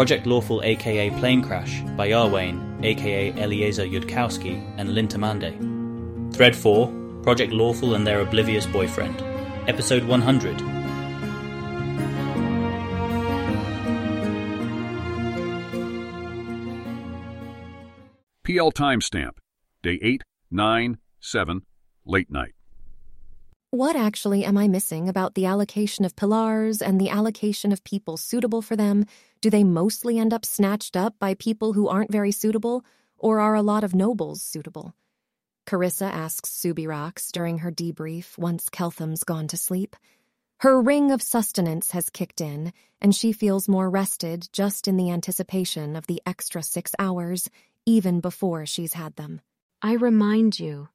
Project Lawful aka Planecrash by Iarwain aka Eliezer Yudkowsky and Lintamande. Thread 4 Project Lawful and Their Oblivious Boyfriend. Episode 100 PL timestamp Day 8, 9, 7, late night. What actually am I missing about the allocation of pillars and the allocation of people suitable for them? Do they mostly end up snatched up by people who aren't very suitable, or are a lot of nobles suitable? Carissa asks Subirachs during her debrief once Keltham's gone to sleep. Her ring of sustenance has kicked in, and she feels more rested just in the anticipation of the extra six hours, even before she's had them. I remind you,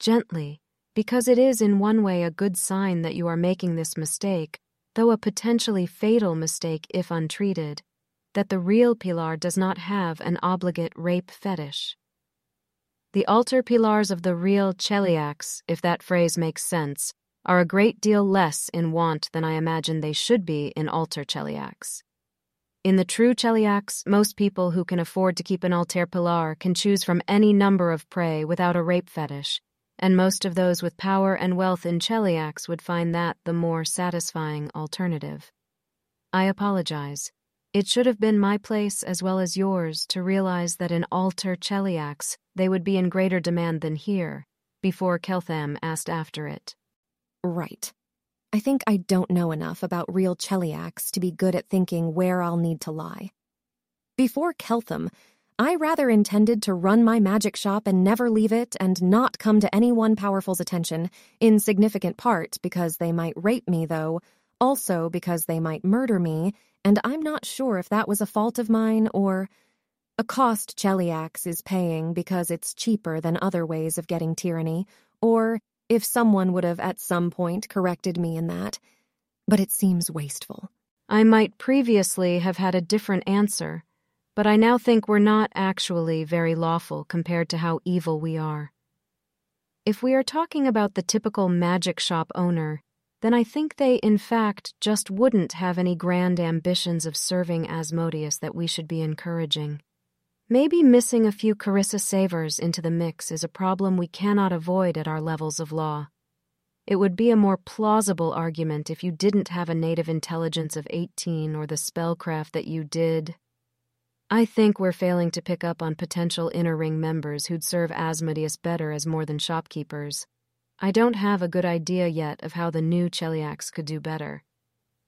gently, because it is in one way a good sign that you are making this mistake, though a potentially fatal mistake if untreated, that the real Pilar does not have an obligate rape fetish. The altar Pilars of the real Cheliax, if that phrase makes sense, are a great deal less in want than I imagine they should be in altar Cheliax. In the true Cheliax, most people who can afford to keep an altar Pilar can choose from any number of prey without a rape fetish, and most of those with power and wealth in Cheliax would find that the more satisfying alternative. I apologize. It should have been my place as well as yours to realize that in Altar Cheliax they would be in greater demand than here, before Keltham asked after it. Right. I think I don't know enough about real Cheliax to be good at thinking where I'll need to lie. Before Keltham, I rather intended to run my magic shop and never leave it and not come to any one powerful's attention, in significant part because they might rape me, though, also because they might murder me, and I'm not sure if that was a fault of mine or a cost Cheliax is paying because it's cheaper than other ways of getting tyranny, or if someone would have at some point corrected me in that. But it seems wasteful. I might previously have had a different answer but I now think we're not actually very lawful compared to how evil we are. If we are talking about the typical magic shop owner, then I think they, in fact, just wouldn't have any grand ambitions of serving Asmodeus that we should be encouraging. Maybe missing a few Carissa Sevars into the mix is a problem we cannot avoid at our levels of law. It would be a more plausible argument if you didn't have a native intelligence of 18 or the spellcraft that you did, I think we're failing to pick up on potential inner ring members who'd serve Asmodeus better as more than shopkeepers. I don't have a good idea yet of how the new Cheliax could do better.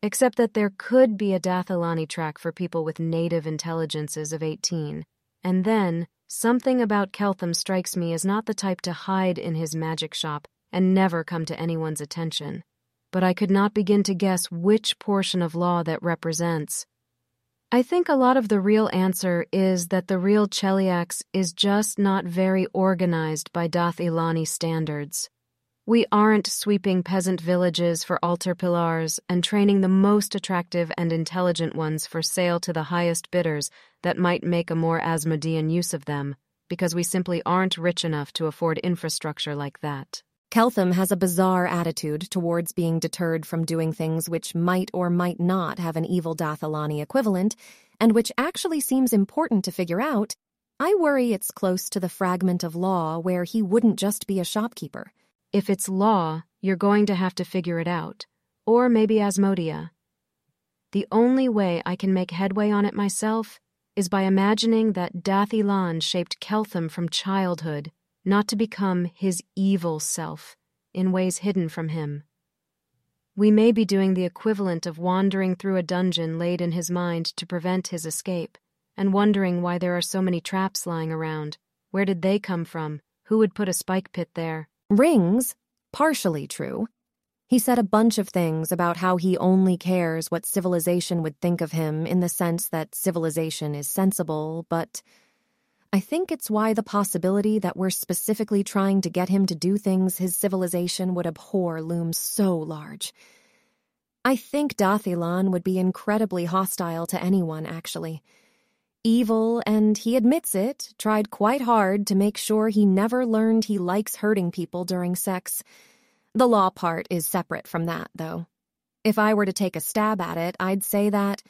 Except that there could be a Dath Ilani track for people with native intelligences of 18. And then, something about Keltham strikes me as not the type to hide in his magic shop and never come to anyone's attention. But I could not begin to guess which portion of law that represents. I think a lot of the real answer is that the real Cheliax is just not very organized by Dath Ilani standards. We aren't sweeping peasant villages for altar pillars and training the most attractive and intelligent ones for sale to the highest bidders that might make a more Asmodean use of them, because we simply aren't rich enough to afford infrastructure like that. Keltham has a bizarre attitude towards being deterred from doing things which might or might not have an evil Dath Ilani equivalent, and which actually seems important to figure out. I worry it's close to the fragment of law where he wouldn't just be a shopkeeper. If it's law, you're going to have to figure it out. Or maybe Asmodia. The only way I can make headway on it myself is by imagining that Dath Ilan shaped Keltham from childhood not to become his evil self in ways hidden from him. We may be doing the equivalent of wandering through a dungeon laid in his mind to prevent his escape, and wondering why there are so many traps lying around. Where did they come from? Who would put a spike pit there? Rings, partially true. He said a bunch of things about how he only cares what civilization would think of him in the sense that civilization is sensible, but I think it's why the possibility that we're specifically trying to get him to do things his civilization would abhor looms so large. I think Dathilan would be incredibly hostile to anyone, actually. Evil, and he admits it, tried quite hard to make sure he never learned he likes hurting people during sex. The law part is separate from that, though. If I were to take a stab at it, I'd say that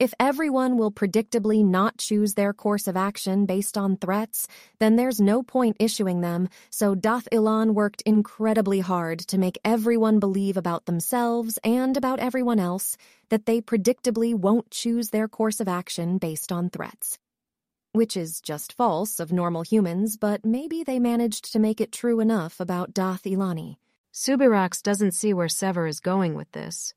If everyone will predictably not choose their course of action based on threats, then there's no point issuing them, so Dath Ilan worked incredibly hard to make everyone believe about themselves and about everyone else that they predictably won't choose their course of action based on threats. Which is just false of normal humans, but maybe they managed to make it true enough about Dath Ilani. Subirachs doesn't see where Sevar is going with this.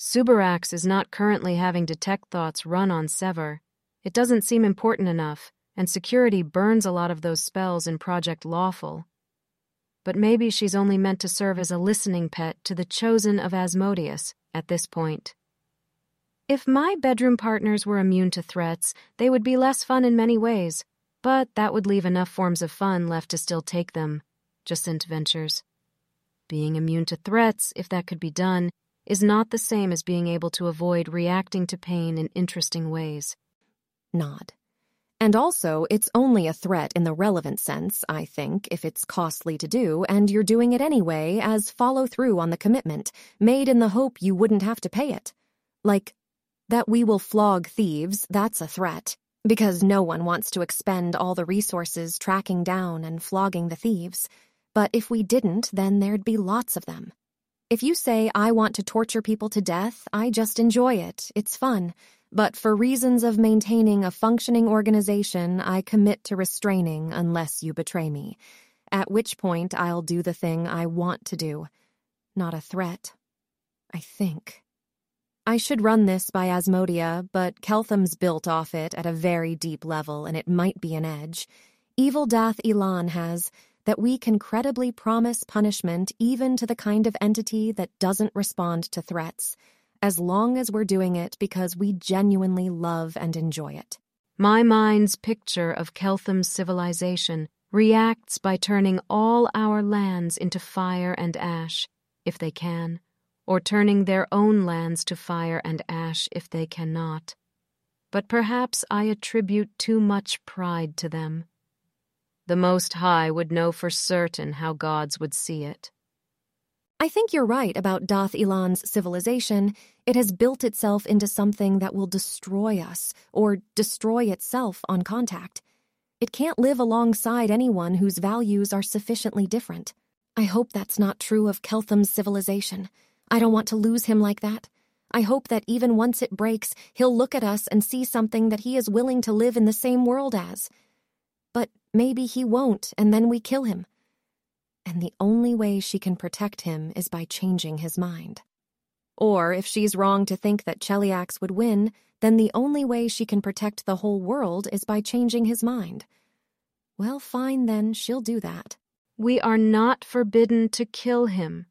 Subirachs is not currently having detect thoughts run on Sevar. It doesn't seem important enough, and security burns a lot of those spells in Project Lawful. But maybe she's only meant to serve as a listening pet to the chosen of Asmodeus at this point. If my bedroom partners were immune to threats, they would be less fun in many ways, but that would leave enough forms of fun left to still take them. Jacint ventures. Being immune to threats, if that could be done, is not the same as being able to avoid reacting to pain in interesting ways. Nod. And also, it's only a threat in the relevant sense, I think, if it's costly to do, and you're doing it anyway as follow through on the commitment, made in the hope you wouldn't have to pay it. Like, that we will flog thieves, that's a threat, because no one wants to expend all the resources tracking down and flogging the thieves. But if we didn't, then there'd be lots of them. If you say, I want to torture people to death, I just enjoy it. It's fun. But for reasons of maintaining a functioning organization, I commit to restraining unless you betray me. At which point, I'll do the thing I want to do. Not a threat. I think. I should run this by Asmodia, but Keltham's built off it at a very deep level, and it might be an edge. Evil Dath Ilan has that we can credibly promise punishment even to the kind of entity that doesn't respond to threats, as long as we're doing it because we genuinely love and enjoy it. My mind's picture of Keltham's civilization reacts by turning all our lands into fire and ash, if they can, or turning their own lands to fire and ash if they cannot. But perhaps I attribute too much pride to them. The Most High would know for certain how gods would see it. I think you're right about Dath Ilan's civilization. It has built itself into something that will destroy us, or destroy itself on contact. It can't live alongside anyone whose values are sufficiently different. I hope that's not true of Keltham's civilization. I don't want to lose him like that. I hope that even once it breaks, he'll look at us and see something that he is willing to live in the same world as. Maybe he won't, and then we kill him. And the only way she can protect him is by changing his mind. Or if she's wrong to think that Cheliax would win, then the only way she can protect the whole world is by changing his mind. Well, fine then, she'll do that. We are not forbidden to kill him.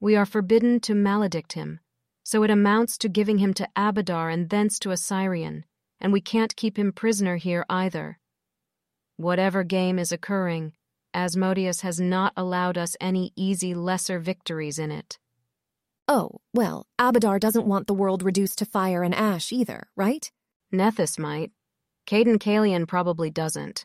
We are forbidden to maledict him. So it amounts to giving him to Abadar and thence to Osirion, and we can't keep him prisoner here either. Whatever game is occurring, Asmodeus has not allowed us any easy lesser victories in it. Oh, well, Abadar doesn't want the world reduced to fire and ash either, right? Nethys might. Cayden Cailean probably doesn't.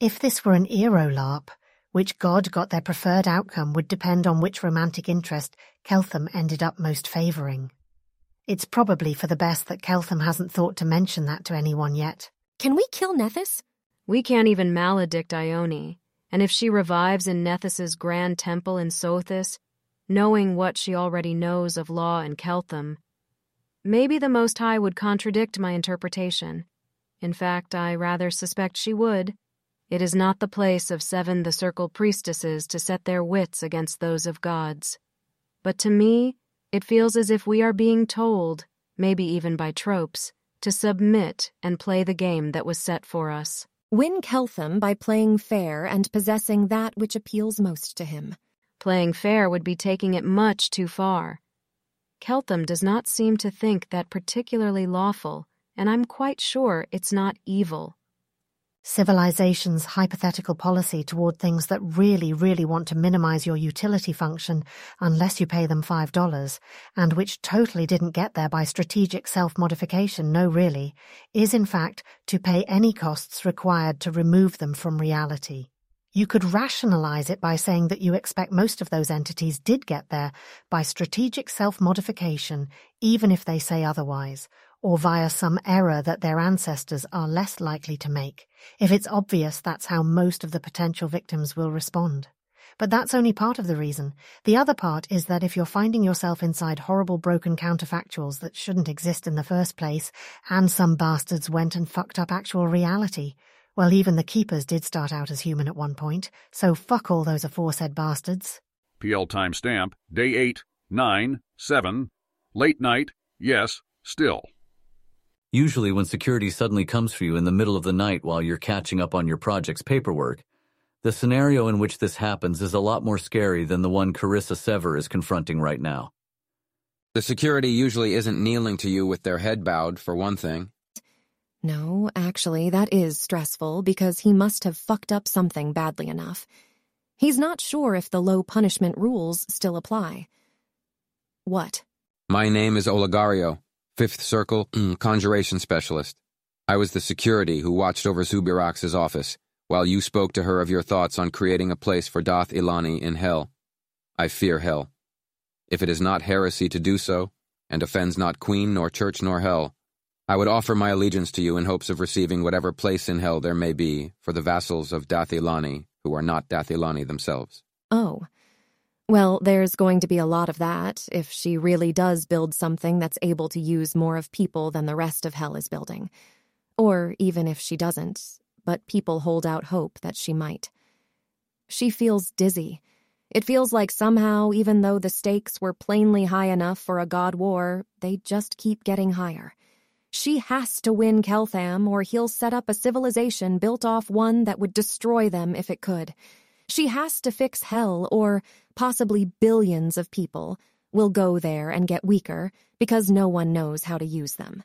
If this were an Eero which god got their preferred outcome would depend on which romantic interest Keltham ended up most favouring. It's probably for the best that Keltham hasn't thought to mention that to anyone yet. Can we kill Nethys? We can't even maledict Ione, and if she revives in Nethys's grand temple in Sothis, knowing what she already knows of law and Keltham, maybe the Most High would contradict my interpretation. In fact, I rather suspect she would. It is not the place of seven the circle priestesses to set their wits against those of gods. But to me, it feels as if we are being told, maybe even by tropes, to submit and play the game that was set for us. Win Keltham by playing fair and possessing that which appeals most to him. Playing fair would be taking it much too far. Keltham does not seem to think that particularly lawful, and I'm quite sure it's not evil civilization's hypothetical policy toward things that really, really want to minimize your utility function unless you pay them $5, and which totally didn't get there by strategic self-modification, no really, is in fact to pay any costs required to remove them from reality. You could rationalize it by saying that you expect most of those entities did get there by strategic self-modification, even if they say otherwise, or via some error that their ancestors are less likely to make, if it's obvious that's how most of the potential victims will respond. But that's only part of the reason. The other part is that if you're finding yourself inside horrible broken counterfactuals that shouldn't exist in the first place, and some bastards went and fucked up actual reality, well, even the keepers did start out as human at one point, so fuck all those aforesaid bastards. PL timestamp, day 8, 9, 7, late night, yes, still. Usually when security suddenly comes for you in the middle of the night while you're catching up on your project's paperwork, the scenario in which this happens is a lot more scary than the one Carissa Sevar is confronting right now. The security usually isn't kneeling to you with their head bowed, for one thing. No, actually, that is stressful because he must have fucked up something badly enough. He's not sure if the low punishment rules still apply. What? My name is Olegario, Fifth Circle mm, Conjuration Specialist. I was the security who watched over Subirachs's office while you spoke to her of your thoughts on creating a place for Dath Ilani in hell. I fear hell. If it is not heresy to do so, and offends not queen nor church nor hell, I would offer my allegiance to you in hopes of receiving whatever place in hell there may be for the vassals of Dath Ilani who are not Dath Ilani themselves. Oh. Well, there's going to be a lot of that if she really does build something that's able to use more of people than the rest of hell is building. Or even if she doesn't, but people hold out hope that she might. She feels dizzy. It feels like somehow, even though the stakes were plainly high enough for a god war, they just keep getting higher. She has to win Keltham, or he'll set up a civilization built off one that would destroy them if it could. She has to fix hell, or possibly billions of people will go there and get weaker because no one knows how to use them.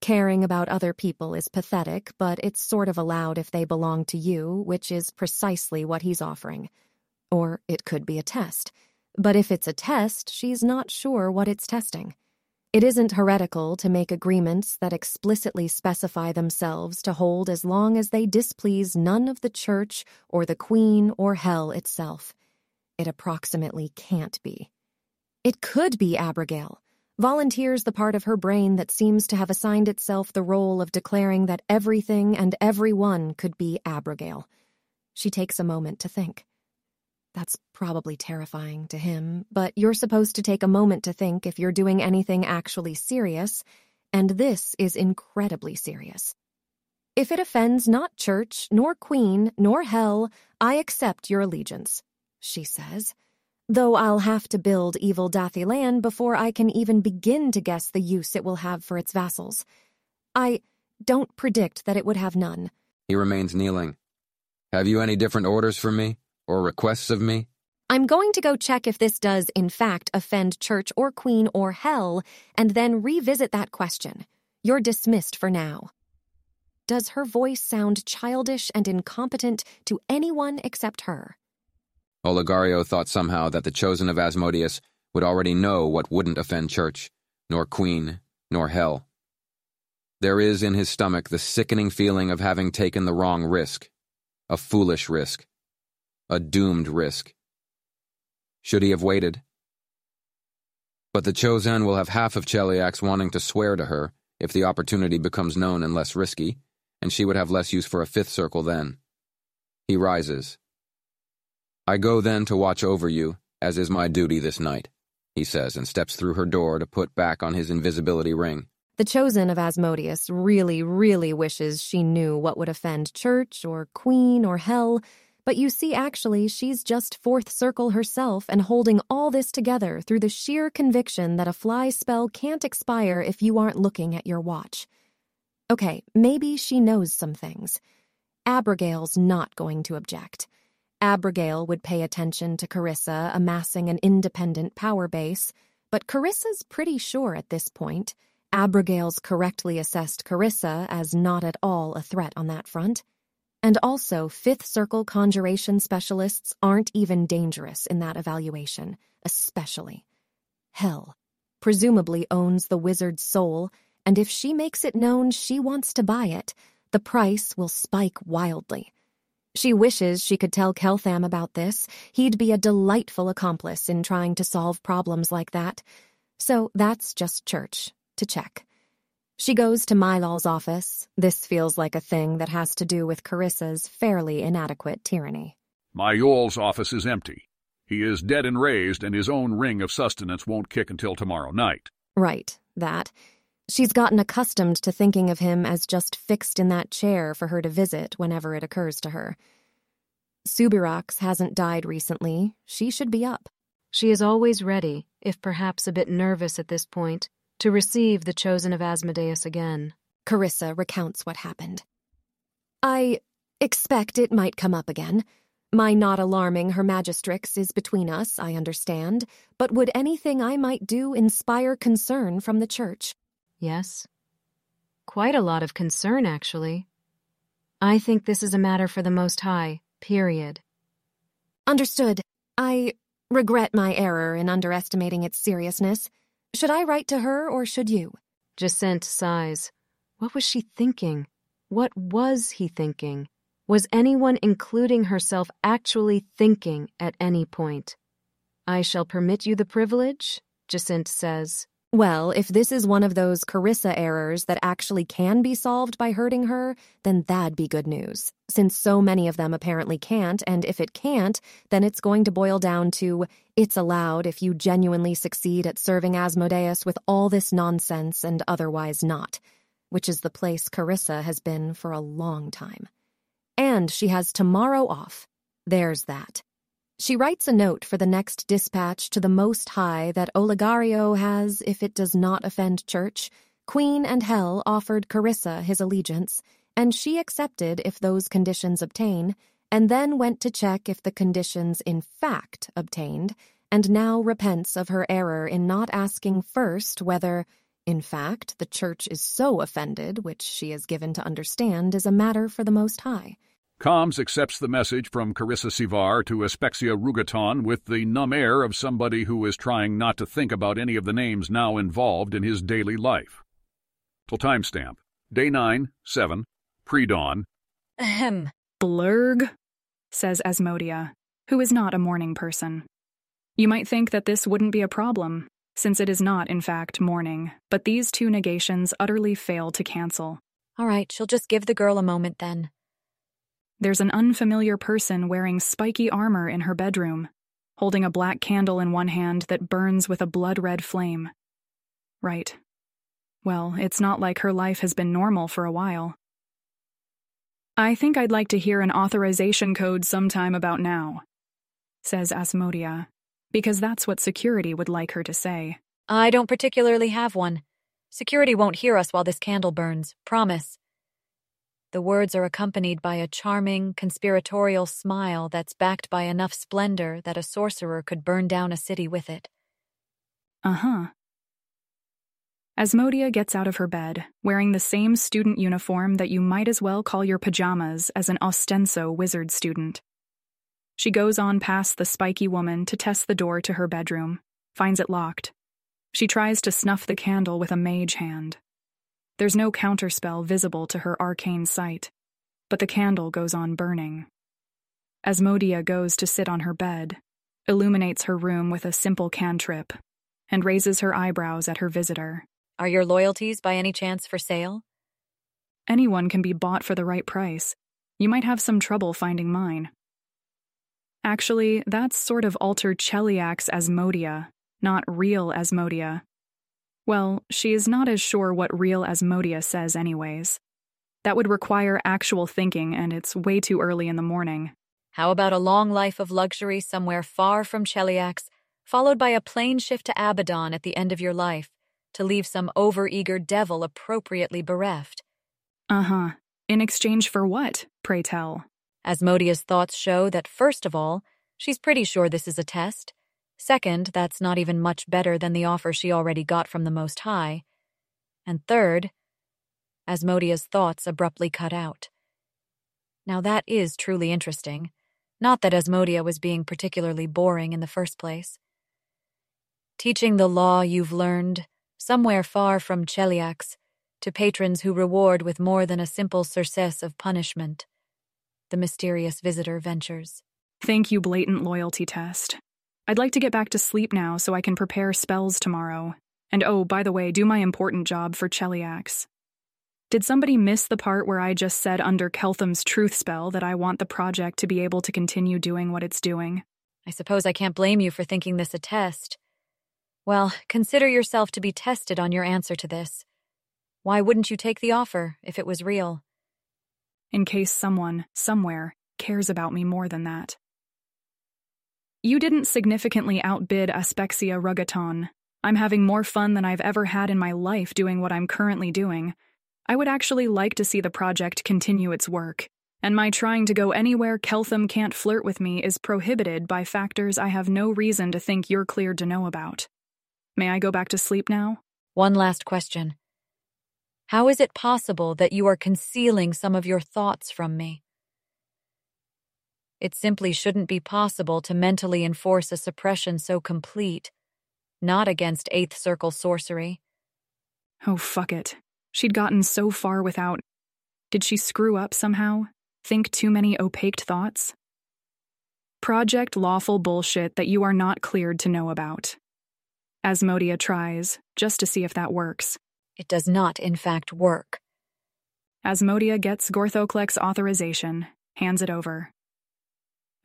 Caring about other people is pathetic, but it's sort of allowed if they belong to you, which is precisely what he's offering. Or it could be a test. But if it's a test, she's not sure what it's testing. It isn't heretical to make agreements that explicitly specify themselves to hold as long as they displease none of the church or the queen or hell itself. It approximately can't be. It could be Abrogail. Volunteers the part of her brain that seems to have assigned itself the role of declaring that everything and everyone could be Abrogail. She takes a moment to think. That's probably terrifying to him, but you're supposed to take a moment to think if you're doing anything actually serious, and this is incredibly serious. If it offends not church, nor queen, nor hell, I accept your allegiance, she says, though I'll have to build evil Dath Ilan before I can even begin to guess the use it will have for its vassals. I don't predict that it would have none. He remains kneeling. Have you any different orders for me? Or requests of me? I'm going to go check if this does, in fact, offend church or queen or hell, and then revisit that question. You're dismissed for now. Does her voice sound childish and incompetent to anyone except her? Olegario thought somehow that the chosen of Asmodeus would already know what wouldn't offend church, nor queen, nor hell. There is in his stomach the sickening feeling of having taken the wrong risk, a foolish risk a doomed risk. Should he have waited? But the Chosen will have half of Cheliax wanting to swear to her if the opportunity becomes known and less risky, and she would have less use for a fifth circle then. He rises. I go then to watch over you, as is my duty this night, he says, and steps through her door to put back on his invisibility ring. The chosen of Asmodeus really, really wishes she knew what would offend church or queen or hell but you see, actually, she's just fourth circle herself and holding all this together through the sheer conviction that a fly spell can't expire if you aren't looking at your watch. Okay, maybe she knows some things. Abrogail's not going to object. Abrogail would pay attention to Carissa amassing an independent power base, but Carissa's pretty sure at this point. Abrogail's correctly assessed Carissa as not at all a threat on that front. And also, fifth circle conjuration specialists aren't even dangerous in that evaluation, especially. Hell presumably owns the wizard's soul, and if she makes it known she wants to buy it, the price will spike wildly. She wishes she could tell Keltham about this. He'd be a delightful accomplice in trying to solve problems like that. So that's just church, to check. She goes to Maillol's office. This feels like a thing that has to do with Carissa's fairly inadequate tyranny. Maillol's office is empty. He is dead and raised, and his own ring of sustenance won't kick until tomorrow night. Right, that. She's gotten accustomed to thinking of him as just fixed in that chair for her to visit whenever it occurs to her. Subirachs hasn't died recently. She should be up. She is always ready, if perhaps a bit nervous at this point, to receive the chosen of Asmodeus again. Carissa recounts what happened. I expect it might come up again. My not alarming Her Magistrix is between us, I understand, but would anything I might do inspire concern from the Church? Yes. Quite a lot of concern, actually. I think this is a matter for the Most High, period. Understood. I regret my error in underestimating its seriousness. Should I write to her or should you? Jacint sighs. What was she thinking? What was he thinking? Was anyone, including herself, actually thinking at any point? I shall permit you the privilege, Jacint says. Well, if this is one of those Carissa errors that actually can be solved by hurting her, then that'd be good news. Since so many of them apparently can't, and if it can't, then it's going to boil down to it's allowed if you genuinely succeed at serving Asmodeus with all this nonsense and otherwise not, which is the place Carissa has been for a long time. And she has tomorrow off. There's that. She writes a note for the next dispatch to the Most High that Olegario has, if it does not offend church, Queen and Hell offered Carissa his allegiance, and she accepted if those conditions obtain, and then went to check if the conditions in fact obtained, and now repents of her error in not asking first whether, in fact, the church is so offended, which she is given to understand is a matter for the Most High. Coms accepts the message from Carissa Sevar to Aspexia Rugatonn with the numb air of somebody who is trying not to think about any of the names now involved in his daily life. Till timestamp. Day 9, 7, pre dawn. Ahem. Blurg, says Asmodia, who is not a morning person. You might think that this wouldn't be a problem, since it is not, in fact, morning, but these two negations utterly fail to cancel. All right, she'll just give the girl a moment then. There's an unfamiliar person wearing spiky armor in her bedroom, holding a black candle in one hand that burns with a blood red flame. Right. Well, it's not like her life has been normal for a while. I think I'd like to hear an authorization code sometime about now, says Asmodia, because that's what security would like her to say. I don't particularly have one. Security won't hear us while this candle burns, promise. The words are accompanied by a charming, conspiratorial smile that's backed by enough splendor that a sorcerer could burn down a city with it. Uh huh. Asmodia gets out of her bed, wearing the same student uniform that you might as well call your pajamas as an ostenso wizard student. She goes on past the spiky woman to test the door to her bedroom, finds it locked. She tries to snuff the candle with a mage hand. There's no counterspell visible to her arcane sight, but the candle goes on burning. Asmodia goes to sit on her bed, illuminates her room with a simple cantrip, and raises her eyebrows at her visitor. Are your loyalties by any chance for sale? Anyone can be bought for the right price. You might have some trouble finding mine. Actually, that's sort of altered Cheliax Asmodia, not real Asmodia. Well, she is not as sure what real Asmodia says, anyways. That would require actual thinking, and it's way too early in the morning. How about a long life of luxury somewhere far from Cheliax, followed by a plane shift to Abaddon at the end of your life, to leave some overeager devil appropriately bereft? Uh huh. In exchange for what, pray tell? Asmodia's thoughts show that, first of all, she's pretty sure this is a test, Second, that's not even much better than the offer she already got from the Most High. And third, Asmodia's thoughts abruptly cut out. Now that is truly interesting. Not that Asmodia was being particularly boring in the first place. Teaching the law you've learned, somewhere far from Cheliax, to patrons who reward with more than a simple surcease of punishment. The mysterious visitor ventures. Thank you, blatant loyalty test. I'd like to get back to sleep now so I can prepare spells tomorrow. And oh, by the way, do my important job for Cheliax. Did somebody miss the part where I just said under Keltham's truth spell that I want the project to be able to continue doing what it's doing? I suppose I can't blame you for thinking this a test. Well, consider yourself to be tested on your answer to this. Why wouldn't you take the offer if it was real? In case someone, somewhere, cares about me more than that. You didn't significantly outbid Aspexia Rugatonn. I'm having more fun than I've ever had in my life doing what I'm currently doing. I would actually like to see the project continue its work, and my trying to go anywhere Keltham can't flirt with me is prohibited by factors I have no reason to think you're cleared to know about. May I go back to sleep now? One last question. How is it possible that you are concealing some of your thoughts from me? It simply shouldn't be possible to mentally enforce a suppression so complete, not against Eighth Circle sorcery. Oh, fuck it. She'd gotten so far without. Did she screw up somehow? Think too many opaque thoughts? Project lawful bullshit that you are not cleared to know about. Asmodia tries, just to see if that works. It does not, in fact, work. Asmodia gets Gorthoklek's authorization, hands it over.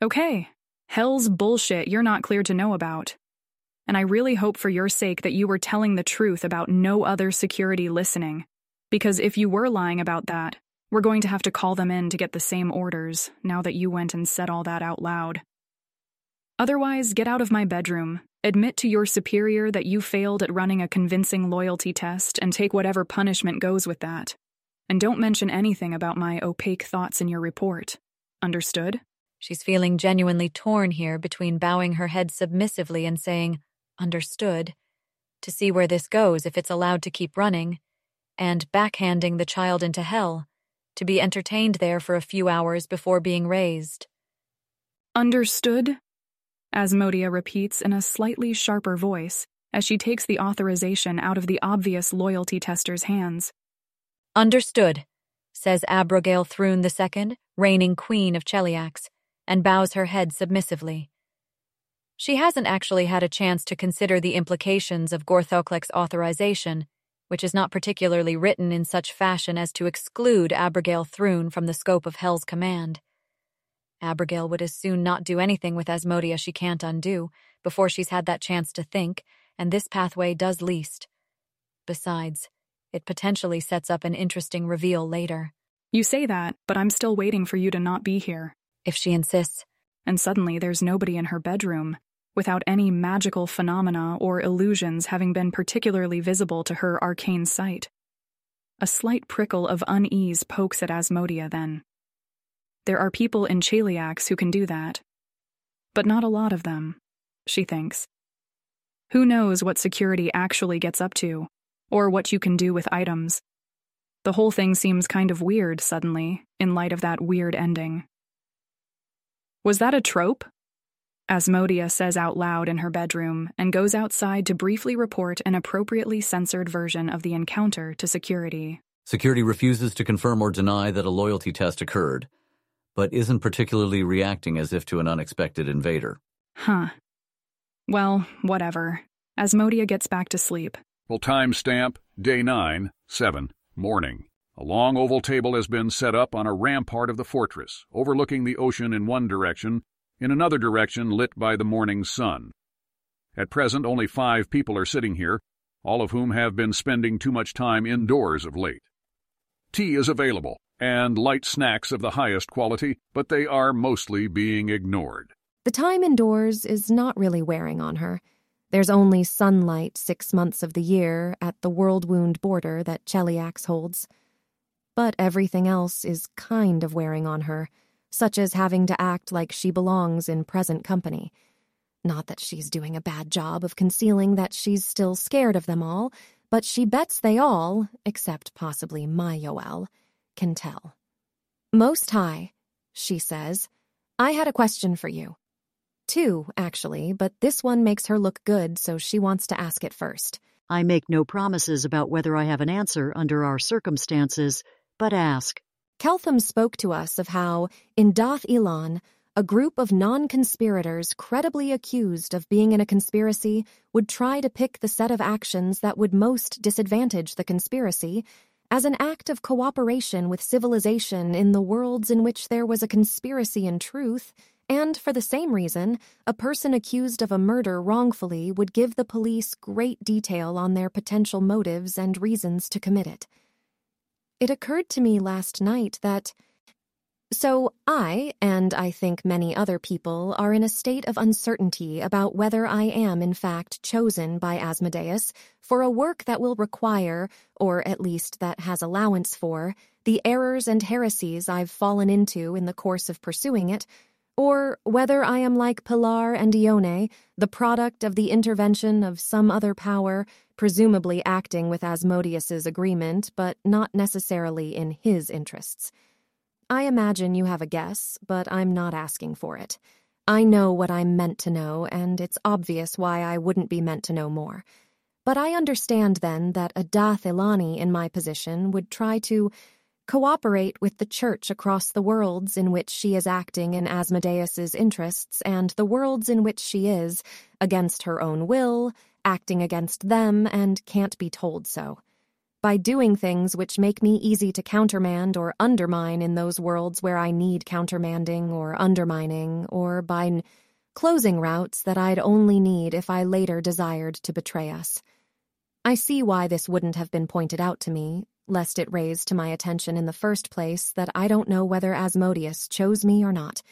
Okay, hell's bullshit you're not clear to know about. And I really hope for your sake that you were telling the truth about no other security listening. Because if you were lying about that, we're going to have to call them in to get the same orders now that you went and said all that out loud. Otherwise, get out of my bedroom, admit to your superior that you failed at running a convincing loyalty test, and take whatever punishment goes with that. And don't mention anything about my opaque thoughts in your report. Understood? She's feeling genuinely torn here between bowing her head submissively and saying, Understood, to see where this goes if it's allowed to keep running, and backhanding the child into hell, to be entertained there for a few hours before being raised. Understood? Asmodia repeats in a slightly sharper voice as she takes the authorization out of the obvious loyalty tester's hands. Understood, says Abrogail Thrune II, reigning queen of Cheliax, and bows her head submissively. She hasn't actually had a chance to consider the implications of Gorthoklek's authorization, which is not particularly written in such fashion as to exclude Abrogail Thrune from the scope of Hell's command. Abrogail would as soon not do anything with Asmodia she can't undo before she's had that chance to think, and this pathway does least. Besides, it potentially sets up an interesting reveal later. You say that, but I'm still waiting for you to not be here. If she insists. And suddenly there's nobody in her bedroom, without any magical phenomena or illusions having been particularly visible to her arcane sight. A slight prickle of unease pokes at Asmodia then. There are people in Cheliax who can do that. But not a lot of them, she thinks. Who knows what security actually gets up to, or what you can do with items. The whole thing seems kind of weird suddenly, in light of that weird ending. Was that a trope? Asmodia says out loud in her bedroom and goes outside to briefly report an appropriately censored version of the encounter to security. Security refuses to confirm or deny that a loyalty test occurred, but isn't particularly reacting as if to an unexpected invader. Huh. Well, whatever. Asmodia gets back to sleep. Well, timestamp, day 9, 7, morning. A long oval table has been set up on a rampart of the fortress, overlooking the ocean in one direction in another direction lit by the morning sun. At present, only five people are sitting here, all of whom have been spending too much time indoors of late. Tea is available, and light snacks of the highest quality, but they are mostly being ignored. The time indoors is not really wearing on her. There's only sunlight six months of the year at the world wound border that Cheliax holds. But everything else is kind of wearing on her such as having to act like she belongs in present company. Not that she's doing a bad job of concealing that she's still scared of them all, but she bets they all, except possibly Maillol, can tell. Most High, she says, I had a question for you. Two, actually, but this one makes her look good, so she wants to ask it first. I make no promises about whether I have an answer under our circumstances, but ask. Keltham spoke to us of how, in Dath Ilan, a group of non conspirators credibly accused of being in a conspiracy would try to pick the set of actions that would most disadvantage the conspiracy as an act of cooperation with civilization in the worlds in which there was a conspiracy in truth, and for the same reason, a person accused of a murder wrongfully would give the police great detail on their potential motives and reasons to commit it. It occurred to me last night that so I, and I think many other people, are in a state of uncertainty about whether I am in fact chosen by Asmodeus for a work that will require, or at least that has allowance for, the errors and heresies I've fallen into in the course of pursuing it, or whether I am like Pilar and Ione, the product of the intervention of some other power, presumably acting with Asmodeus's agreement, but not necessarily in his interests. I imagine you have a guess, but I'm not asking for it. I know what I'm meant to know, and it's obvious why I wouldn't be meant to know more. But I understand then that a Dath Ilani in my position would try to cooperate with the church across the worlds in which she is acting in Asmodeus's interests and the worlds in which she is, against her own will, acting against them and can't be told so by doing things which make me easy to countermand or undermine in those worlds where I need countermanding or undermining, or by n- closing routes that I'd only need if I later desired to betray us. I see why this wouldn't have been pointed out to me, lest it raise to my attention in the first place that I don't know whether Asmodeus chose me or not.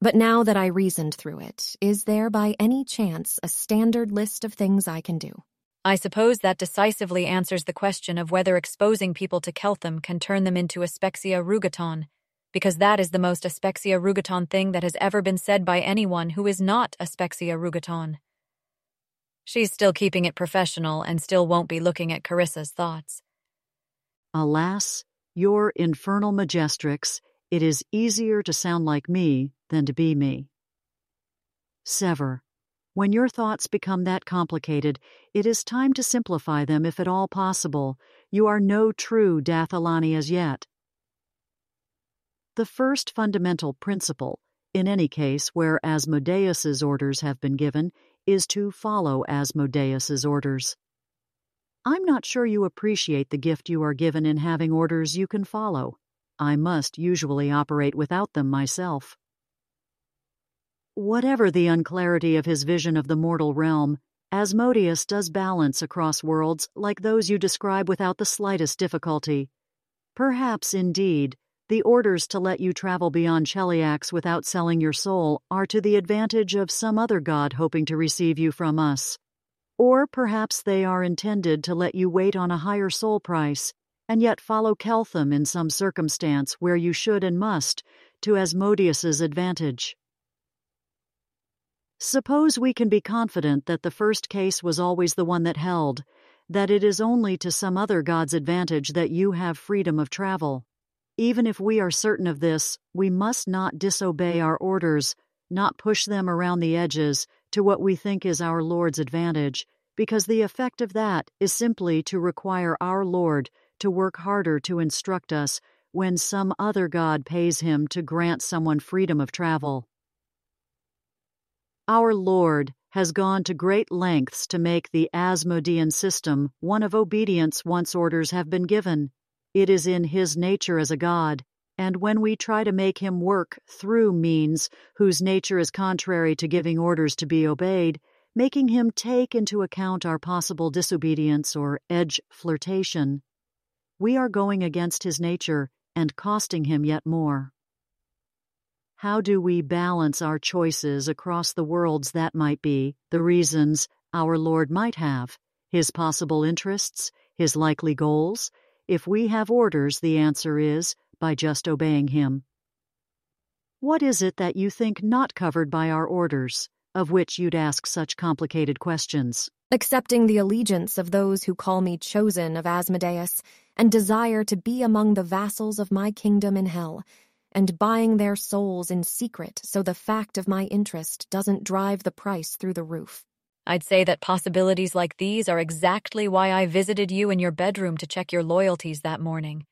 But now that I reasoned through it, is there by any chance a standard list of things I can do? I suppose that decisively answers the question of whether exposing people to Keltham can turn them into Aspexia Rugatonn, because that is the most Aspexia Rugatonn thing that has ever been said by anyone who is not Aspexia Rugatonn. She's still keeping it professional and still won't be looking at Carissa's thoughts. Alas, your infernal majestrix, it is easier to sound like me than to be me. Sevar. When your thoughts become that complicated, it is time to simplify them if at all possible. You are no true Dath Ilani as yet. The first fundamental principle, in any case where Asmodeus's orders have been given, is to follow Asmodeus's orders. I'm not sure you appreciate the gift you are given in having orders you can follow. I must usually operate without them myself. Whatever the unclarity of his vision of the mortal realm, Asmodeus does balance across worlds like those you describe without the slightest difficulty. Perhaps, indeed, the orders to let you travel beyond Cheliax without selling your soul are to the advantage of some other god hoping to receive you from us. Or perhaps they are intended to let you wait on a higher soul price, and yet follow Keltham in some circumstance where you should and must, to Asmodeus's advantage. Suppose we can be confident that the first case was always the one that held, that it is only to some other god's advantage that you have freedom of travel. Even if we are certain of this, we must not disobey our orders, not push them around the edges to what we think is our Lord's advantage, because the effect of that is simply to require our Lord to work harder to instruct us when some other God pays him to grant someone freedom of travel. Our Lord has gone to great lengths to make the Asmodean system one of obedience once orders have been given. It is in his nature as a god, and when we try to make him work through means whose nature is contrary to giving orders to be obeyed, making him take into account our possible disobedience or edge flirtation, we are going against his nature and costing him yet more. How do we balance our choices across the worlds that might be, the reasons our Lord might have, his possible interests, his likely goals? If we have orders, the answer is by just obeying him. What is it that you think not covered by our orders, of which you'd ask such complicated questions? Accepting the allegiance of those who call me chosen of Asmodeus, and desire to be among the vassals of my kingdom in hell and buying their souls in secret so the fact of my interest doesn't drive the price through the roof. I'd say that possibilities like these are exactly why I visited you in your bedroom to check your loyalties that morning.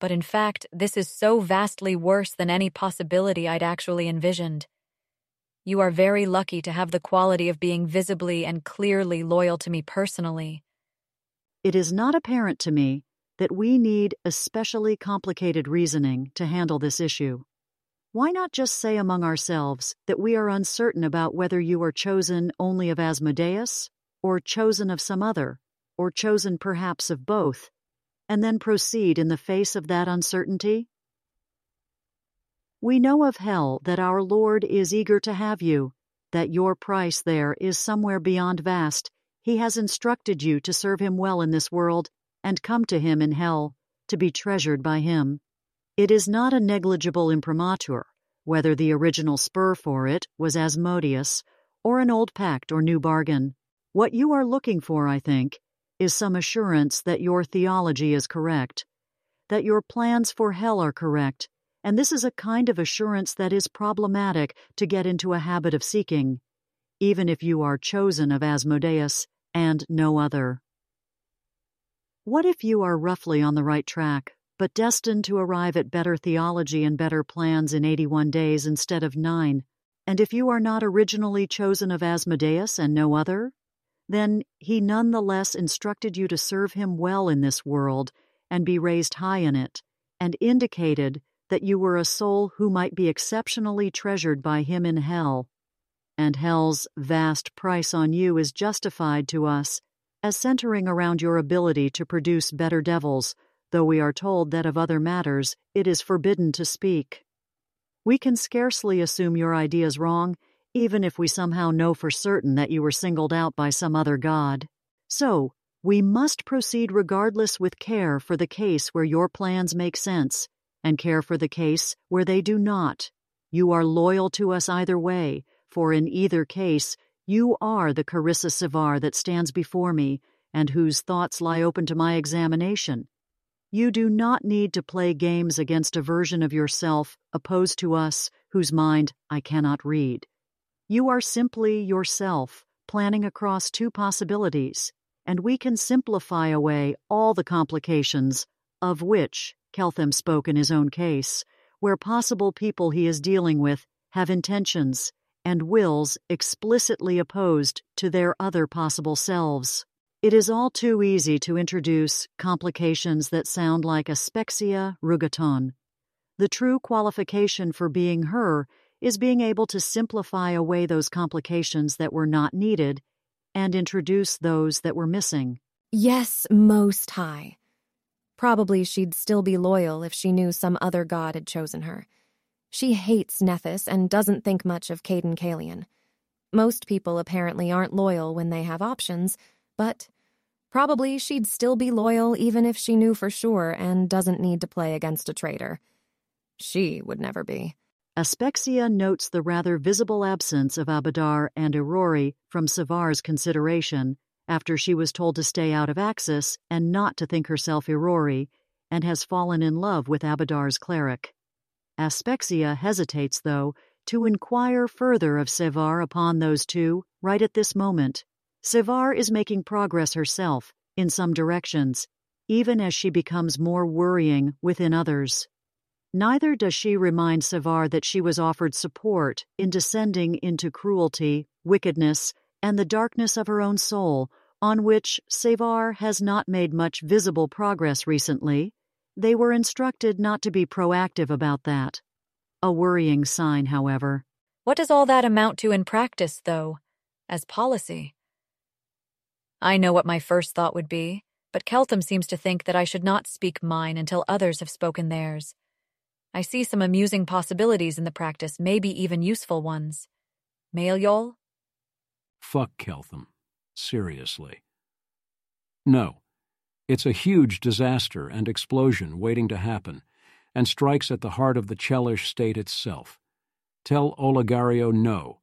But in fact, this is so vastly worse than any possibility I'd actually envisioned. You are very lucky to have the quality of being visibly and clearly loyal to me personally. It is not apparent to me that we need especially complicated reasoning to handle this issue. Why not just say among ourselves that we are uncertain about whether you are chosen only of Asmodeus, or chosen of some other, or chosen perhaps of both, and then proceed in the face of that uncertainty? We know of hell that our Lord is eager to have you, that your price there is somewhere beyond vast. He has instructed you to serve him well in this world and come to him in hell, to be treasured by him. It is not a negligible imprimatur, whether the original spur for it was Asmodeus or an old pact or new bargain. What you are looking for, I think, is some assurance that your theology is correct, that your plans for hell are correct, and this is a kind of assurance that is problematic to get into a habit of seeking, even if you are chosen of Asmodeus and no other. What if you are roughly on the right track, but destined to arrive at better theology and better plans in 81 days instead of nine? And if you are not originally chosen of Asmodeus and no other, then he none the less instructed you to serve him well in this world and be raised high in it, and indicated that you were a soul who might be exceptionally treasured by him in hell. And hell's vast price on you is justified to us as centering around your ability to produce better devils, though we are told that of other matters it is forbidden to speak. We can scarcely assume your ideas wrong, even if we somehow know for certain that you were singled out by some other god. So, we must proceed regardless with care for the case where your plans make sense, and care for the case where they do not. You are loyal to us either way, for in either case, you are the Carissa Sevar that stands before me, and whose thoughts lie open to my examination. You do not need to play games against a version of yourself opposed to us, whose mind I cannot read. You are simply yourself, planning across two possibilities, and we can simplify away all the complications, of which Keltham spoke in his own case, where possible people he is dealing with have intentions and wills explicitly opposed to their other possible selves. It is all too easy to introduce complications that sound like Aspexia Rugatonn. The true qualification for being her is being able to simplify away those complications that were not needed and introduce those that were missing. Yes, Most High. Probably she'd still be loyal if she knew some other god had chosen her. She hates Nethys and doesn't think much of Cayden Cailean. Most people apparently aren't loyal when they have options, but probably she'd still be loyal even if she knew for sure and doesn't need to play against a traitor. She would never be. Aspexia notes the rather visible absence of Abadar and Irori from Sevar's consideration after she was told to stay out of Axis and not to think herself Irori, and has fallen in love with Abadar's cleric. Aspexia hesitates, though, to inquire further of Sevar upon those two right at this moment. Sevar is making progress herself, in some directions, even as she becomes more worrying within others. Neither does she remind Sevar that she was offered support in descending into cruelty, wickedness, and the darkness of her own soul, on which Sevar has not made much visible progress recently, they were instructed not to be proactive about that. A worrying sign, however. What does all that amount to in practice, though, as policy? I know what my first thought would be, but Keltham seems to think that I should not speak mine until others have spoken theirs. I see some amusing possibilities in the practice, maybe even useful ones. Maillol? Fuck Keltham. Seriously. No. It's a huge disaster and explosion waiting to happen, and strikes at the heart of the Chelish state itself. Tell Olegario no.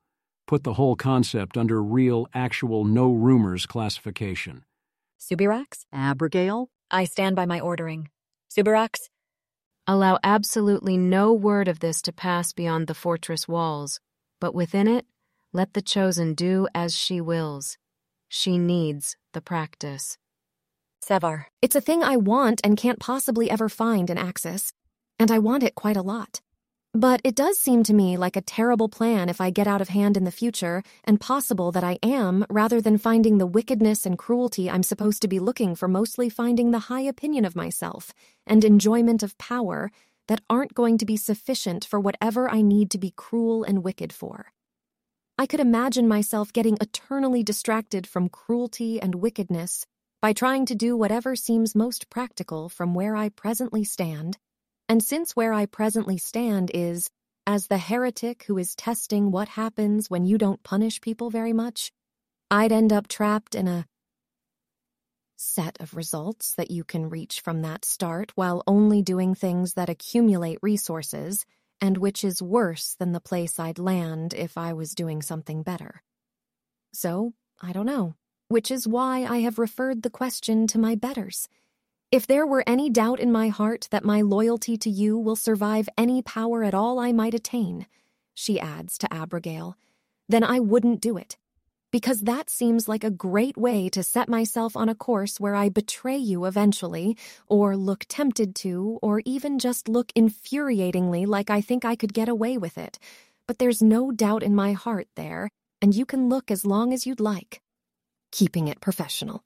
Put the whole concept under real, actual, no rumors classification. Subirachs? Abrogail? I stand by my ordering. Subirachs? Allow absolutely no word of this to pass beyond the fortress walls, but within it, let the chosen do as she wills. She needs the practice. Sevar. It's a thing I want and can't possibly ever find in Axis, and I want it quite a lot. But it does seem to me like a terrible plan if I get out of hand in the future, and possible that I am, rather than finding the wickedness and cruelty I'm supposed to be looking for, mostly finding the high opinion of myself and enjoyment of power that aren't going to be sufficient for whatever I need to be cruel and wicked for. I could imagine myself getting eternally distracted from cruelty and wickedness by trying to do whatever seems most practical from where I presently stand and since where I presently stand is, as the heretic who is testing what happens when you don't punish people very much, I'd end up trapped in a set of results that you can reach from that start while only doing things that accumulate resources, and which is worse than the place I'd land if I was doing something better. So, I don't know, which is why I have referred the question to my betters if there were any doubt in my heart that my loyalty to you will survive any power at all I might attain, she adds to Abrogail, then I wouldn't do it. Because that seems like a great way to set myself on a course where I betray you eventually, or look tempted to, or even just look infuriatingly like I think I could get away with it. But there's no doubt in my heart there, and you can look as long as you'd like. Keeping it professional.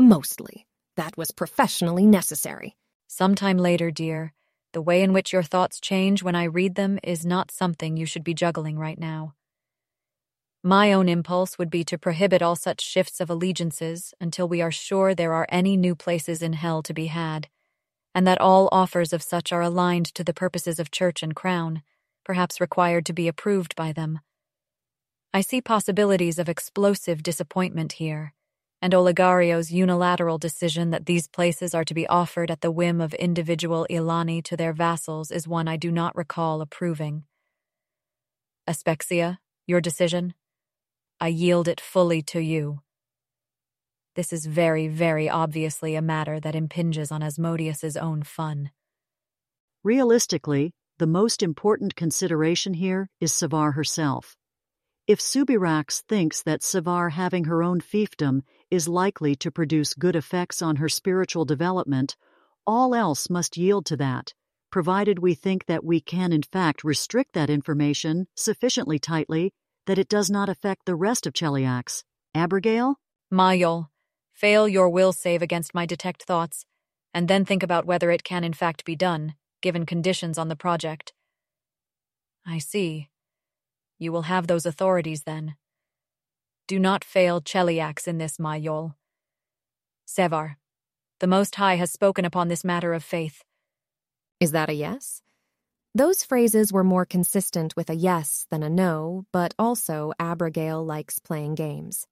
Mostly. That was professionally necessary. Sometime later, dear. The way in which your thoughts change when I read them is not something you should be juggling right now. My own impulse would be to prohibit all such shifts of allegiances until we are sure there are any new places in hell to be had, and that all offers of such are aligned to the purposes of church and crown, perhaps required to be approved by them. I see possibilities of explosive disappointment here and Olegario's unilateral decision that these places are to be offered at the whim of individual Ilani to their vassals is one I do not recall approving. Aspexia, your decision? I yield it fully to you. This is very, very obviously a matter that impinges on Asmodeus's own fun. Realistically, the most important consideration here is Sevar herself. If Subirachs thinks that Sevar having her own fiefdom is likely to produce good effects on her spiritual development, all else must yield to that, provided we think that we can in fact restrict that information sufficiently tightly that it does not affect the rest of Cheliax. Abrogail? Maillol, fail your will save against my detect thoughts, and then think about whether it can in fact be done, given conditions on the project. I see. You will have those authorities then. Do not fail Cheliax in this, Maillol. Sevar, the Most High has spoken upon this matter of faith. Is that a yes? Those phrases were more consistent with a yes than a no, but also Abrogail likes playing games.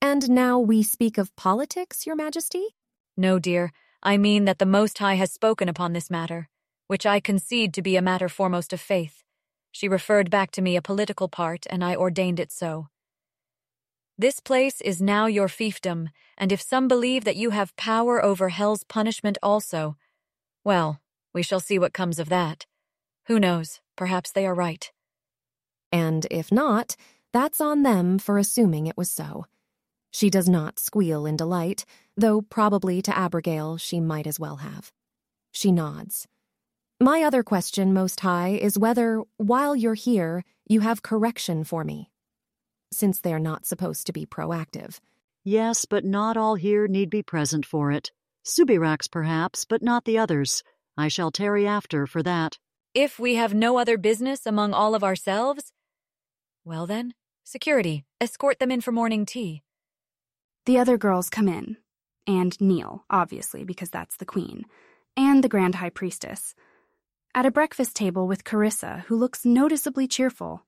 And now we speak of politics, Your Majesty? No, dear. I mean that the Most High has spoken upon this matter, which I concede to be a matter foremost of faith. She referred back to me a political part, and I ordained it so. This place is now your fiefdom, and if some believe that you have power over hell's punishment also, well, we shall see what comes of that. Who knows, perhaps they are right. And if not, that's on them for assuming it was so. She does not squeal in delight, though probably to Abrogail she might as well have. She nods. My other question, Most High, is whether, while you're here, you have correction for me since they're not supposed to be proactive. Yes, but not all here need be present for it. Subirachs, perhaps, but not the others. I shall tarry after for that. If we have no other business among all of ourselves? Well then, security, escort them in for morning tea. The other girls come in. And kneel, obviously, because that's the queen. And the Grand High Priestess. At a breakfast table with Carissa, who looks noticeably cheerful.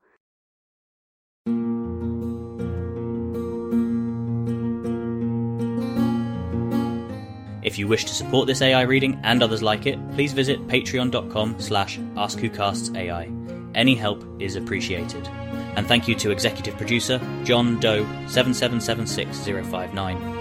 If you wish to support this AI reading and others like it, please visit patreon.com slash askwhocastsai. Any help is appreciated. And thank you to executive producer John Doe 7776059.